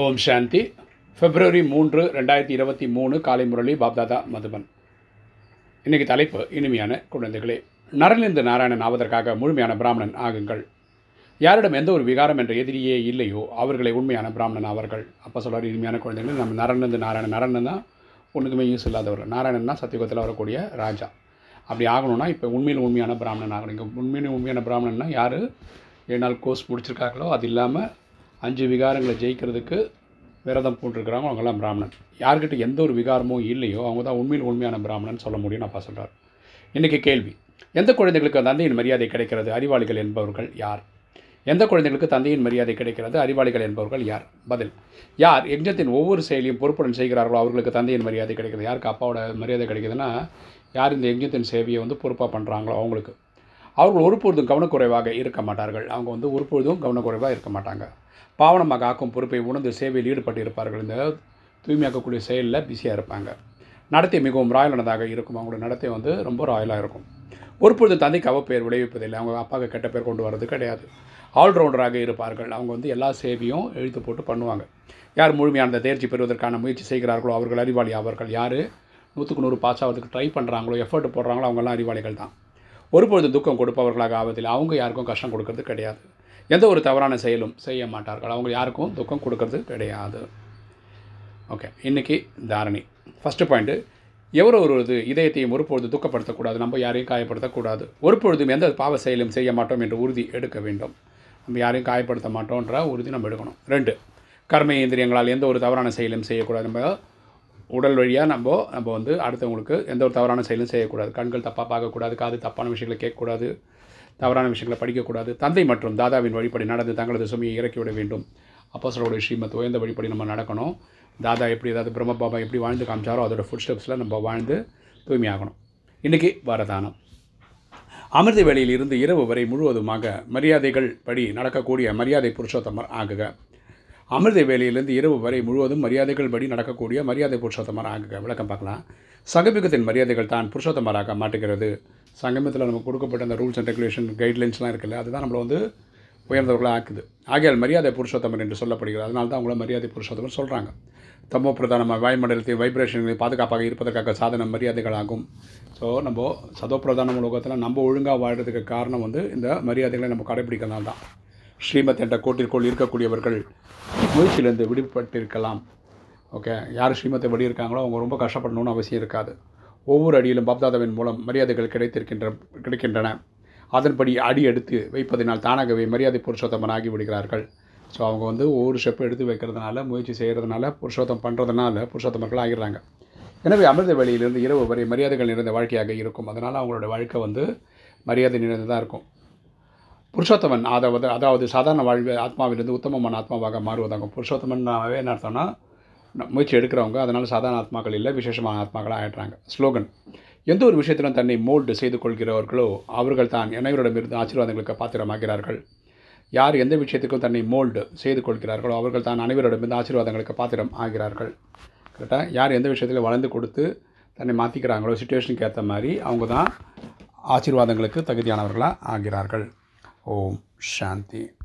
ஓம் சாந்தி. பிப்ரவரி மூன்று ரெண்டாயிரத்தி இருபத்தி மூணு காலை முரளி பாப்தாதா மதுபன். இன்றைக்கி தலைப்பு இனிமையான குழந்தைகளே. நரலிந்து நாராயணன் ஆவதற்காக முழுமையான பிராமணன் ஆகுங்கள். யாரிடம் எந்த ஒரு விகாரம் என்ற எதிரியே இல்லையோ அவர்களை உண்மையான பிராமணன் அவர்கள் அப்போ சொல்கிறார் இனிமையான குழந்தைகள் நம்ம நரலிந்து நாராயணன். நரன் தான் ஒன்றுக்குமே யூஸ் இல்லாதவர். நாராயணன்னா சத்தியுகத்தில் வரக்கூடிய ராஜா. அப்படி ஆகணும்னா இப்போ உண்மையில் உண்மையான பிராமணன் ஆகணும். இங்கே உண்மையிலும் உண்மையான பிராமணன்னா யார்? ஏழு நாள் கோர்ஸ் முடிச்சிருக்காங்களோ அது இல்லாமல் அஞ்சு விகாரங்களை ஜெயிக்கிறதுக்கு விரதம் பூண்டிருக்கிறாங்க அவங்கெல்லாம் பிராமணன். யார்கிட்ட எந்த ஒரு விகாரமும் இல்லையோ அவங்க தான் உண்மையில் உண்மையான பிராமணன் சொல்ல முடியும்னு அப்பா சொல்கிறார் இன்றைக்கி கேள்வி எந்த குழந்தைகளுக்கு தந்தையின் மரியாதை கிடைக்கிறது? அறிவாளிகள் என்பவர்கள் யார்? எந்த குழந்தைகளுக்கு தந்தையின் மரியாதை கிடைக்கிறது? அறிவாளிகள் என்பவர்கள் யார்? பதில் யார் யஜ்ஞத்தின் ஒவ்வொரு செயலையும் பொறுப்புடன் செய்கிறார்களோ அவர்களுக்கு தந்தையின் மரியாதை கிடைக்கிறது. யாருக்கு அப்பாவோட மரியாதை கிடைக்குதுன்னா யார் இந்த யஜ்ஞத்தின் சேவையை வந்து பொறுப்பாக பண்ணுறாங்களோ அவங்களுக்கு. அவர்கள் ஒருபொழுதும் கவனக்குறைவாக இருக்க மாட்டார்கள். அவங்க வந்து ஒருபொழுதும் கவனக்குறைவாக இருக்க மாட்டாங்க. பாவனமாக ஆக்கும் பொறுப்பை உணர்ந்து சேவையில் ஈடுபட்டு இருப்பார்கள் இந்த தூய்மையாக்கக்கூடிய செயலில் பிஸியாக இருப்பாங்க. நடத்தை மிகவும் ராயலானதாக இருக்கும். அவங்களோட நடத்தை வந்து ரொம்ப ராயலாக இருக்கும். ஒருபொழுது தந்தைக்கு அவப்பெயர் விளைவிப்பதில்லை. அவங்க அப்பாவுக்கு கெட்ட பேர் கொண்டு வரது கிடையாது. ஆல்ரவுண்டராக இருப்பார்கள். அவங்க வந்து எல்லா சேவையும் எழுத்து போட்டு பண்ணுவாங்க. யார் முழுமையான தேர்ச்சி பெறுவதற்கான முயற்சி செய்கிறார்களோ அவர்கள் அறிவாளி அவர்கள். யார்? நூற்றுக்கு நூறு பாஸ் ஆகிறதுக்கு ட்ரை பண்ணுறாங்களோ எஃபர்ட் போடுறாங்களோ அவங்கெல்லாம் அறிவாளிகள் தான். ஒருபொழுது துக்கம் கொடுப்பவர்களாக ஆவதில்லை. அவங்க யாருக்கும் கஷ்டம் கொடுக்கறது கிடையாது. எந்த ஒரு தவறான செயலும் செய்ய மாட்டார்கள். அவங்க யாருக்கும் துக்கம் கொடுக்கறது கிடையாது. ஓகே இன்றைக்கி தாரணி. ஃபஸ்ட்டு பாயிண்ட்டு எவர் ஒருவது இதயத்தையும் ஒருபொழுது துக்கப்படுத்தக்கூடாது. நம்ம யாரையும் காயப்படுத்தக்கூடாது. ஒருபொழுதும் எந்த பாவ செயலும் செய்ய மாட்டோம் என்று உறுதி எடுக்க வேண்டும். நம்ம யாரையும் காயப்படுத்த மாட்டோன்ற உறுதி நம்ம எடுக்கணும். ரெண்டு கர்ம இந்திரியங்களால் எந்த ஒரு தவறான செயலும் செய்யக்கூடாது. நம்ம உடல் வழியாக நம்ம நம்ம வந்து அடுத்தவங்களுக்கு எந்த ஒரு தவறான செயலும் செய்யக்கூடாது. கண்கள் தப்பாக பார்க்கக்கூடாது. காது தப்பான விஷயங்களை கேட்கக்கூடாது. தவறான விஷயங்களை படிக்கக்கூடாது. தந்தை மற்றும் தாதாவின் வழிப்படி நடந்து தங்களது சுமையை இறக்கிவிட வேண்டும். அப்போசலோடைய ஸ்ரீமத் உயர்ந்த வழிப்படி நம்ம நடக்கணும். தாதா எப்படி ஏதாவது பிரம்ம பாபா எப்படி வாழ்ந்து காமிச்சாரோ அதோட ஃபுட் ஸ்டெப்ஸில் நம்ம வாழ்ந்து தூய்மையாகணும். இன்றைக்கி வரதானம். அமிர்த வேளையில் இருந்து இரவு வரை முழுவதுமாக மரியாதைகள் படி நடக்கக்கூடிய மரியாதை புருஷோத்தமர் ஆகுக. அமிர்த வேலையிலிருந்து இரவு வரை முழுவதும் மரியாதைகள் படி நடக்கக்கூடிய மரியாதை புருஷோத்தமர் ஆகுக. விளக்கம் பார்க்கலாம். சகபிகத்தின் மரியாதைகள் தான் புருஷோத்தமராக மாட்டுகிறது. சங்கமத்தில் நமக்கு கொடுக்கப்பட்ட அந்த ரூல்ஸ் அண்ட் ரெகுலேஷன் கைட்லைன்ஸ்லாம் இருக்குல்ல அதுதான் நம்மளை வந்து உயர்ந்தவர்களாக ஆக்குது. ஆகையால் மரியாதை புருஷோத்தமர் என்று சொல்லப்படுகிறது. அதனால தான் அவங்கள மரியாதை புருஷோத்தமர் சொல்கிறாங்க தமோ பிரதானமாக வாயுமண்டலத்தையும் வைப்ரேஷன்களையும் பாதுகாப்பாக இருப்பதற்காக சாதன மரியாதைகளாகும். ஸோ நம்ம சதோ பிரதான உலகத்தில் நம்ம ஒழுங்காக வாழ்கிறதுக்கு காரணம் வந்து இந்த மரியாதைகளை நம்ம கடைபிடிக்கிறதுனால தான் ஸ்ரீமத் என்ற கோட்டிற்குள் இருக்கக்கூடியவர்கள் முயற்சியிலிருந்து விடுபட்டிருக்கலாம். ஓகே யார் ஸ்ரீமத்தை வழி இருக்காங்களோ அவங்க ரொம்ப கஷ்டப்படணும்னு அவசியம் இருக்காது. ஒவ்வொரு அடியிலும் பாப்தாதாவின் மூலம் மரியாதைகள் கிடைத்திருக்கின்ற கிடைக்கின்றன. அதன்படி அடி எடுத்து வைப்பதனால் தானாகவே மரியாதை புருஷோத்தமன் ஆகிவிடுகிறார்கள் ஸோ அவங்க வந்து ஒவ்வொரு ஸ்டெப் எடுத்து வைக்கிறதுனால முயற்சி செய்கிறதுனால புருஷோத்தம் பண்ணுறதுனால புருஷோத்தமர்கள் ஆகிடுறாங்க. எனவே அமிர்த வேலையிலிருந்து இரவு வரை மரியாதைகள் நிறைந்த வாழ்க்கையாக இருக்கும். அதனால் அவங்களோட வாழ்க்கை வந்து மரியாதை நிறைந்ததாக இருக்கும். புருஷோத்தமன் அதாவது அதாவது சாதாரண வாழ்வு ஆத்மாவிலிருந்து உத்தமமான ஆத்மாவாக மாறுவதாகும். புருஷோத்தமன்னாவே என்ன அர்த்தம்னா முயற்சி எடுக்கிறவங்க அதனால் சாதாரண ஆத்மாக்கள் இல்லை விசேஷமான ஆத்மாக்களாக ஆயிடுறாங்க. ஸ்லோகன் எந்த ஒரு விஷயத்திலும் தன்னை மோல்டு செய்து கொள்கிறவர்களோ அவர்கள் தான் இருந்து ஆசீர்வாதங்களுக்கு பாத்திரமாகிறார்கள். யார் எந்த விஷயத்துக்கும் தன்னை மோல்டு செய்து கொள்கிறார்களோ அவர்கள் தான் அனைவரிடமிருந்து ஆசீர்வாதங்களுக்கு பாத்திரம் ஆகிறார்கள். கரெக்டாக யார் எந்த விஷயத்தில் வளர்ந்து கொடுத்து தன்னை மாற்றிக்கிறாங்களோ சுச்சுவேஷனுக்கு ஏற்ற மாதிரி அவங்க தான் ஆசீர்வாதங்களுக்கு தகுதியானவர்களாக ஆகிறார்கள். ஓம் சாந்தி.